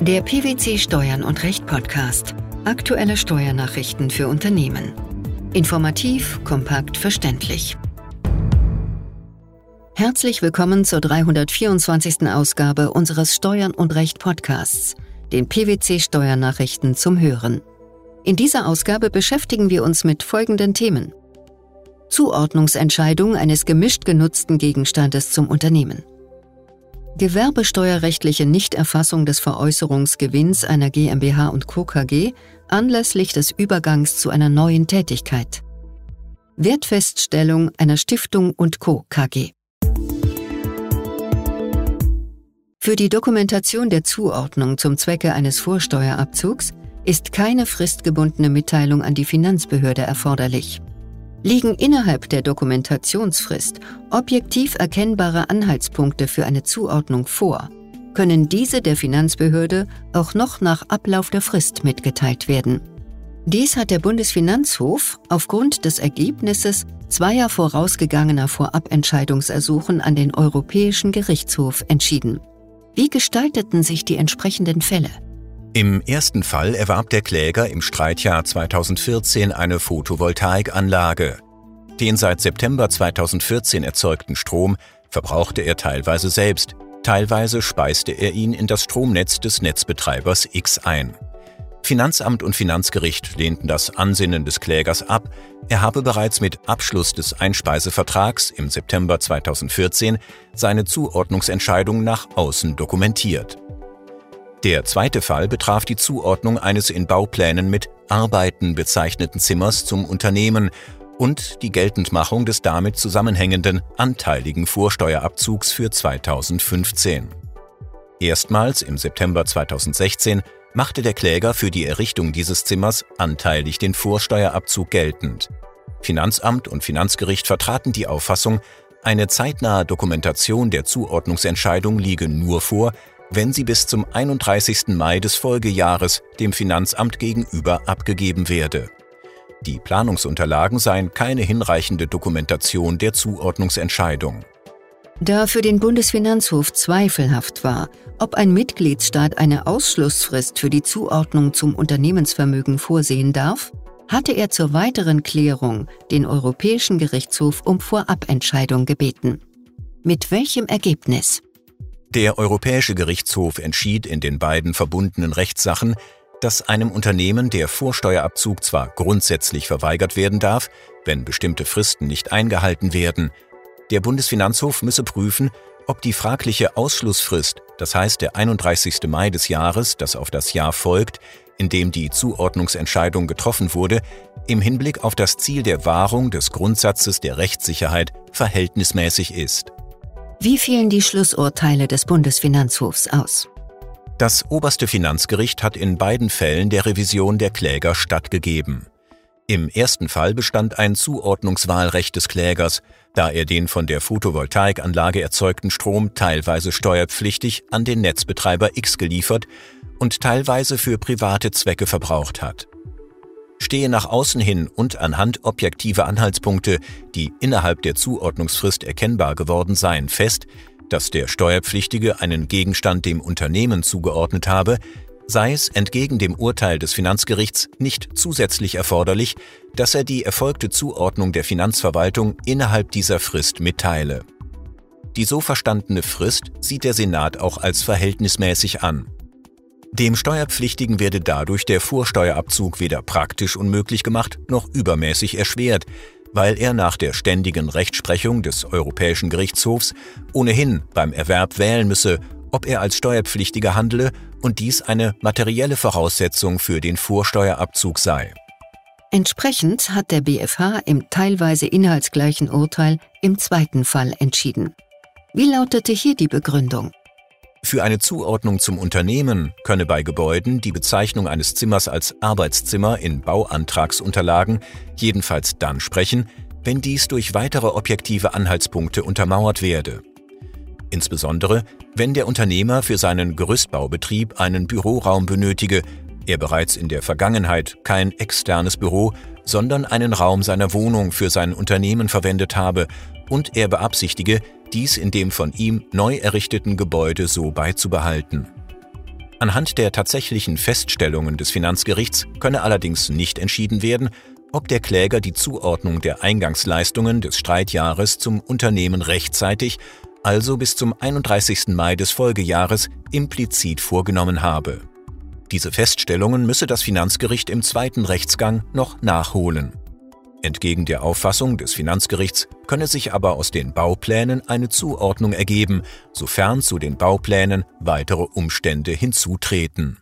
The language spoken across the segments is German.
Der PwC Steuern und Recht Podcast. Aktuelle Steuernachrichten für Unternehmen. Informativ, kompakt, verständlich. Herzlich willkommen zur 324. Ausgabe unseres Steuern und Recht Podcasts, den PwC Steuernachrichten zum Hören. In dieser Ausgabe beschäftigen wir uns mit folgenden Themen. Zuordnungsentscheidung eines gemischt genutzten Gegenstandes zum Unternehmen. Gewerbesteuerrechtliche Nichterfassung des Veräußerungsgewinns einer GmbH und Co. KG anlässlich des Übergangs zu einer neuen Tätigkeit. Wertfeststellung einer Stiftung und Co. KG. Für die Dokumentation der Zuordnung zum Zwecke eines Vorsteuerabzugs ist keine fristgebundene Mitteilung an die Finanzbehörde erforderlich. Liegen innerhalb der Dokumentationsfrist objektiv erkennbare Anhaltspunkte für eine Zuordnung vor, können diese der Finanzbehörde auch noch nach Ablauf der Frist mitgeteilt werden. Dies hat der Bundesfinanzhof aufgrund des Ergebnisses zweier vorausgegangener Vorabentscheidungsersuchen an den Europäischen Gerichtshof entschieden. Wie gestalteten sich die entsprechenden Fälle? Im ersten Fall erwarb der Kläger im Streitjahr 2014 eine Photovoltaikanlage. Den seit September 2014 erzeugten Strom verbrauchte er teilweise selbst, teilweise speiste er ihn in das Stromnetz des Netzbetreibers X ein. Finanzamt und Finanzgericht lehnten das Ansinnen des Klägers ab, er habe bereits mit Abschluss des Einspeisevertrags im September 2014 seine Zuordnungsentscheidung nach außen dokumentiert. Der zweite Fall betraf die Zuordnung eines in Bauplänen mit Arbeiten bezeichneten Zimmers zum Unternehmen und die Geltendmachung des damit zusammenhängenden anteiligen Vorsteuerabzugs für 2015. Erstmals im September 2016 machte der Kläger für die Errichtung dieses Zimmers anteilig den Vorsteuerabzug geltend. Finanzamt und Finanzgericht vertraten die Auffassung, eine zeitnahe Dokumentation der Zuordnungsentscheidung liege nur vor, wenn sie bis zum 31. Mai des Folgejahres dem Finanzamt gegenüber abgegeben werde. Die Planungsunterlagen seien keine hinreichende Dokumentation der Zuordnungsentscheidung. Da für den Bundesfinanzhof zweifelhaft war, ob ein Mitgliedsstaat eine Ausschlussfrist für die Zuordnung zum Unternehmensvermögen vorsehen darf, hatte er zur weiteren Klärung den Europäischen Gerichtshof um Vorabentscheidung gebeten. Mit welchem Ergebnis? Der Europäische Gerichtshof entschied in den beiden verbundenen Rechtssachen, dass einem Unternehmen der Vorsteuerabzug zwar grundsätzlich verweigert werden darf, wenn bestimmte Fristen nicht eingehalten werden, der Bundesfinanzhof müsse prüfen, ob die fragliche Ausschlussfrist, das heißt der 31. Mai des Jahres, das auf das Jahr folgt, in dem die Zuordnungsentscheidung getroffen wurde, im Hinblick auf das Ziel der Wahrung des Grundsatzes der Rechtssicherheit verhältnismäßig ist. Wie fielen die Schlussurteile des Bundesfinanzhofs aus? Das oberste Finanzgericht hat in beiden Fällen der Revision der Kläger stattgegeben. Im ersten Fall bestand ein Zuordnungswahlrecht des Klägers, da er den von der Photovoltaikanlage erzeugten Strom teilweise steuerpflichtig an den Netzbetreiber X geliefert und teilweise für private Zwecke verbraucht hat stehe nach außen hin und anhand objektiver Anhaltspunkte, die innerhalb der Zuordnungsfrist erkennbar geworden seien, fest, dass der Steuerpflichtige einen Gegenstand dem Unternehmen zugeordnet habe, sei es entgegen dem Urteil des Finanzgerichts nicht zusätzlich erforderlich, dass er die erfolgte Zuordnung der Finanzverwaltung innerhalb dieser Frist mitteile. Die so verstandene Frist sieht der Senat auch als verhältnismäßig an. Dem Steuerpflichtigen werde dadurch der Vorsteuerabzug weder praktisch unmöglich gemacht noch übermäßig erschwert, weil er nach der ständigen Rechtsprechung des Europäischen Gerichtshofs ohnehin beim Erwerb wählen müsse, ob er als Steuerpflichtiger handele und dies eine materielle Voraussetzung für den Vorsteuerabzug sei. Entsprechend hat der BfH im teilweise inhaltsgleichen Urteil im zweiten Fall entschieden. Wie lautete hier die Begründung? Für eine Zuordnung zum Unternehmen könne bei Gebäuden die Bezeichnung eines Zimmers als Arbeitszimmer in Bauantragsunterlagen jedenfalls dann sprechen, wenn dies durch weitere objektive Anhaltspunkte untermauert werde. Insbesondere, wenn der Unternehmer für seinen Gerüstbaubetrieb einen Büroraum benötige, er bereits in der Vergangenheit kein externes Büro, sondern einen Raum seiner Wohnung für sein Unternehmen verwendet habe und er beabsichtige, dies in dem von ihm neu errichteten Gebäude so beizubehalten. Anhand der tatsächlichen Feststellungen des Finanzgerichts könne allerdings nicht entschieden werden, ob der Kläger die Zuordnung der Eingangsleistungen des Streitjahres zum Unternehmen rechtzeitig, also bis zum 31. Mai des Folgejahres, implizit vorgenommen habe. Diese Feststellungen müsse das Finanzgericht im zweiten Rechtsgang noch nachholen. Entgegen der Auffassung des Finanzgerichts könne sich aber aus den Bauplänen eine Zuordnung ergeben, sofern zu den Bauplänen weitere Umstände hinzutreten.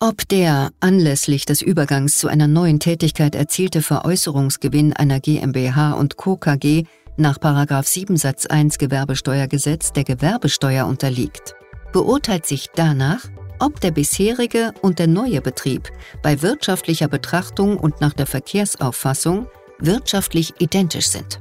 Ob der anlässlich des Übergangs zu einer neuen Tätigkeit erzielte Veräußerungsgewinn einer GmbH und Co. KG nach 7 Satz 1 Gewerbesteuergesetz der Gewerbesteuer unterliegt, beurteilt sich danach, ob der bisherige und der neue Betrieb bei wirtschaftlicher Betrachtung und nach der Verkehrsauffassung wirtschaftlich identisch sind.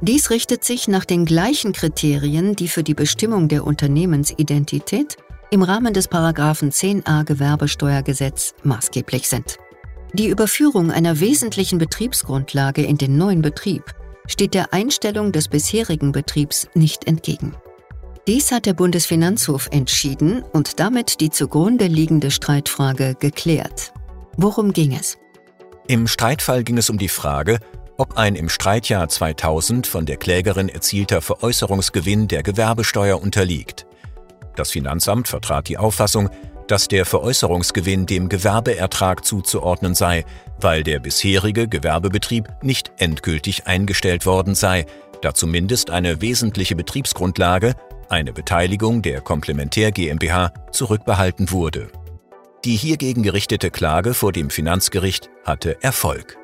Dies richtet sich nach den gleichen Kriterien, die für die Bestimmung der Unternehmensidentität im Rahmen des Paragraphen 10a Gewerbesteuergesetz maßgeblich sind. Die Überführung einer wesentlichen Betriebsgrundlage in den neuen Betrieb steht der Einstellung des bisherigen Betriebs nicht entgegen. Dies hat der Bundesfinanzhof entschieden und damit die zugrunde liegende Streitfrage geklärt. Worum ging es? Im Streitfall ging es um die Frage, ob ein im Streitjahr 2000 von der Klägerin erzielter Veräußerungsgewinn der Gewerbesteuer unterliegt. Das Finanzamt vertrat die Auffassung, dass der Veräußerungsgewinn dem Gewerbeertrag zuzuordnen sei, weil der bisherige Gewerbebetrieb nicht endgültig eingestellt worden sei, da zumindest eine wesentliche Betriebsgrundlage eine Beteiligung der Komplementär GmbH zurückbehalten wurde. Die hiergegen gerichtete Klage vor dem Finanzgericht hatte Erfolg.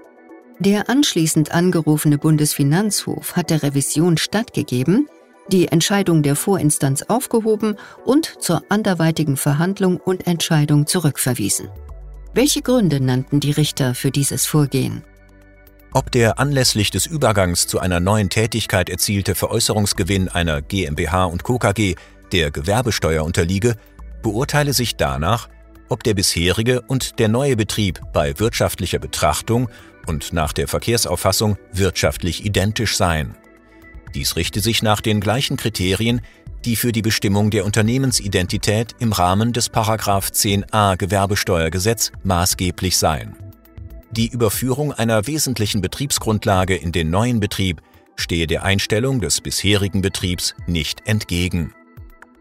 Der anschließend angerufene Bundesfinanzhof hat der Revision stattgegeben, die Entscheidung der Vorinstanz aufgehoben und zur anderweitigen Verhandlung und Entscheidung zurückverwiesen. Welche Gründe nannten die Richter für dieses Vorgehen? Ob der anlässlich des Übergangs zu einer neuen Tätigkeit erzielte Veräußerungsgewinn einer GmbH und Co. KG der Gewerbesteuer unterliege, beurteile sich danach, ob der bisherige und der neue Betrieb bei wirtschaftlicher Betrachtung und nach der Verkehrsauffassung wirtschaftlich identisch seien. Dies richte sich nach den gleichen Kriterien, die für die Bestimmung der Unternehmensidentität im Rahmen des 10a Gewerbesteuergesetz maßgeblich seien. Die Überführung einer wesentlichen Betriebsgrundlage in den neuen Betrieb stehe der Einstellung des bisherigen Betriebs nicht entgegen.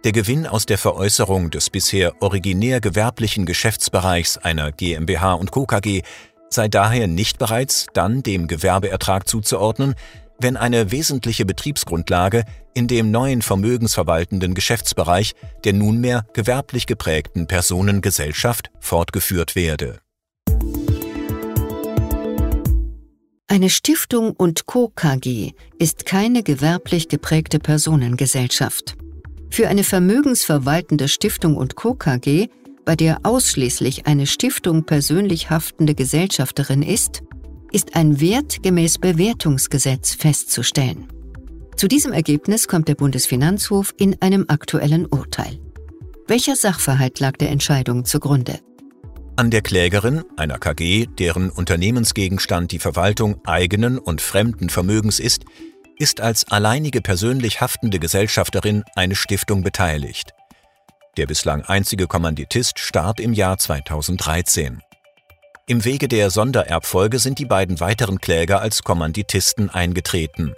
Der Gewinn aus der Veräußerung des bisher originär gewerblichen Geschäftsbereichs einer GmbH und Co. KG sei daher nicht bereits dann dem Gewerbeertrag zuzuordnen, wenn eine wesentliche Betriebsgrundlage in dem neuen vermögensverwaltenden Geschäftsbereich der nunmehr gewerblich geprägten Personengesellschaft fortgeführt werde Eine Stiftung und Co. KG ist keine gewerblich geprägte Personengesellschaft. Für eine vermögensverwaltende Stiftung und Co. KG, bei der ausschließlich eine Stiftung persönlich haftende Gesellschafterin ist, ist ein Wert gemäß Bewertungsgesetz festzustellen. Zu diesem Ergebnis kommt der Bundesfinanzhof in einem aktuellen Urteil. Welcher Sachverhalt lag der Entscheidung zugrunde? An der Klägerin, einer KG, deren Unternehmensgegenstand die Verwaltung eigenen und fremden Vermögens ist, ist als alleinige persönlich haftende Gesellschafterin eine Stiftung beteiligt. Der bislang einzige Kommanditist starb im Jahr 2013. Im Wege der Sondererbfolge sind die beiden weiteren Kläger als Kommanditisten eingetreten.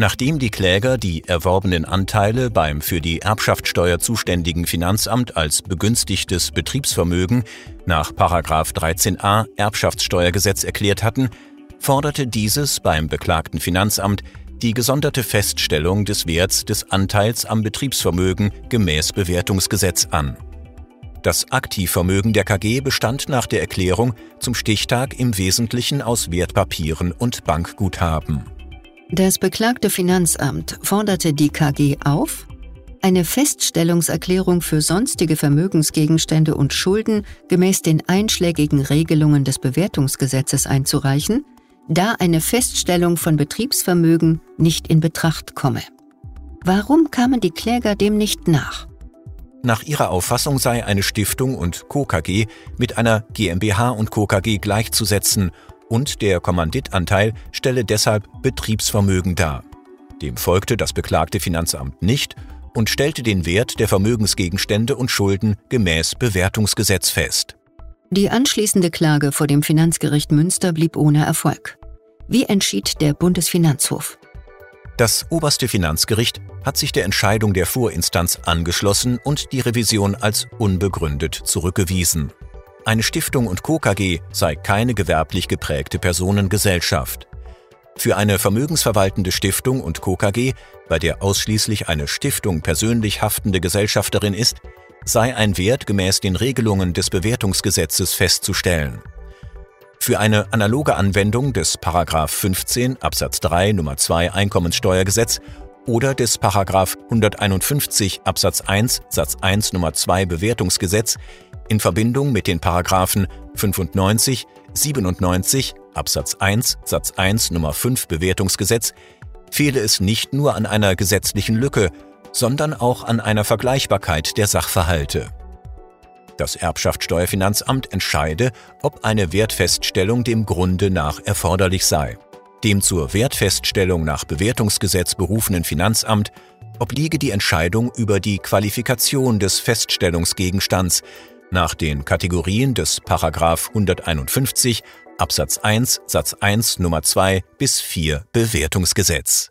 Nachdem die Kläger die erworbenen Anteile beim für die Erbschaftssteuer zuständigen Finanzamt als begünstigtes Betriebsvermögen nach 13a Erbschaftssteuergesetz erklärt hatten, forderte dieses beim beklagten Finanzamt die gesonderte Feststellung des Werts des Anteils am Betriebsvermögen gemäß Bewertungsgesetz an. Das Aktivvermögen der KG bestand nach der Erklärung zum Stichtag im Wesentlichen aus Wertpapieren und Bankguthaben. Das beklagte Finanzamt forderte die KG auf, eine Feststellungserklärung für sonstige Vermögensgegenstände und Schulden gemäß den einschlägigen Regelungen des Bewertungsgesetzes einzureichen, da eine Feststellung von Betriebsvermögen nicht in Betracht komme. Warum kamen die Kläger dem nicht nach? Nach ihrer Auffassung sei eine Stiftung und Co. KG mit einer GmbH und Co. KG gleichzusetzen und der Kommanditanteil stelle deshalb Betriebsvermögen dar. Dem folgte das beklagte Finanzamt nicht und stellte den Wert der Vermögensgegenstände und Schulden gemäß Bewertungsgesetz fest. Die anschließende Klage vor dem Finanzgericht Münster blieb ohne Erfolg. Wie entschied der Bundesfinanzhof? Das oberste Finanzgericht hat sich der Entscheidung der Vorinstanz angeschlossen und die Revision als unbegründet zurückgewiesen. Eine Stiftung und Co. KG sei keine gewerblich geprägte Personengesellschaft. Für eine vermögensverwaltende Stiftung und Co. KG, bei der ausschließlich eine Stiftung persönlich haftende Gesellschafterin ist, sei ein Wert gemäß den Regelungen des Bewertungsgesetzes festzustellen. Für eine analoge Anwendung des 15 Absatz 3 Nummer 2 Einkommenssteuergesetz oder des 151 Absatz 1 Satz 1 Nummer 2 Bewertungsgesetz in Verbindung mit den Paragraphen 95, 97 Absatz 1 Satz 1 Nummer 5 Bewertungsgesetz fehle es nicht nur an einer gesetzlichen Lücke, sondern auch an einer Vergleichbarkeit der Sachverhalte. Das Erbschaftssteuerfinanzamt entscheide, ob eine Wertfeststellung dem Grunde nach erforderlich sei. Dem zur Wertfeststellung nach Bewertungsgesetz berufenen Finanzamt obliege die Entscheidung über die Qualifikation des Feststellungsgegenstands nach den Kategorien des 151 Absatz 1 Satz 1 Nummer 2 bis 4 Bewertungsgesetz.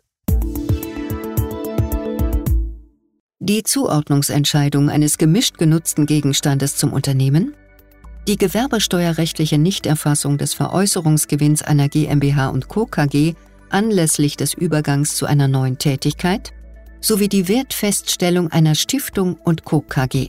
Die Zuordnungsentscheidung eines gemischt genutzten Gegenstandes zum Unternehmen die gewerbesteuerrechtliche Nichterfassung des Veräußerungsgewinns einer GmbH und Co. KG anlässlich des Übergangs zu einer neuen Tätigkeit sowie die Wertfeststellung einer Stiftung und Co. KG.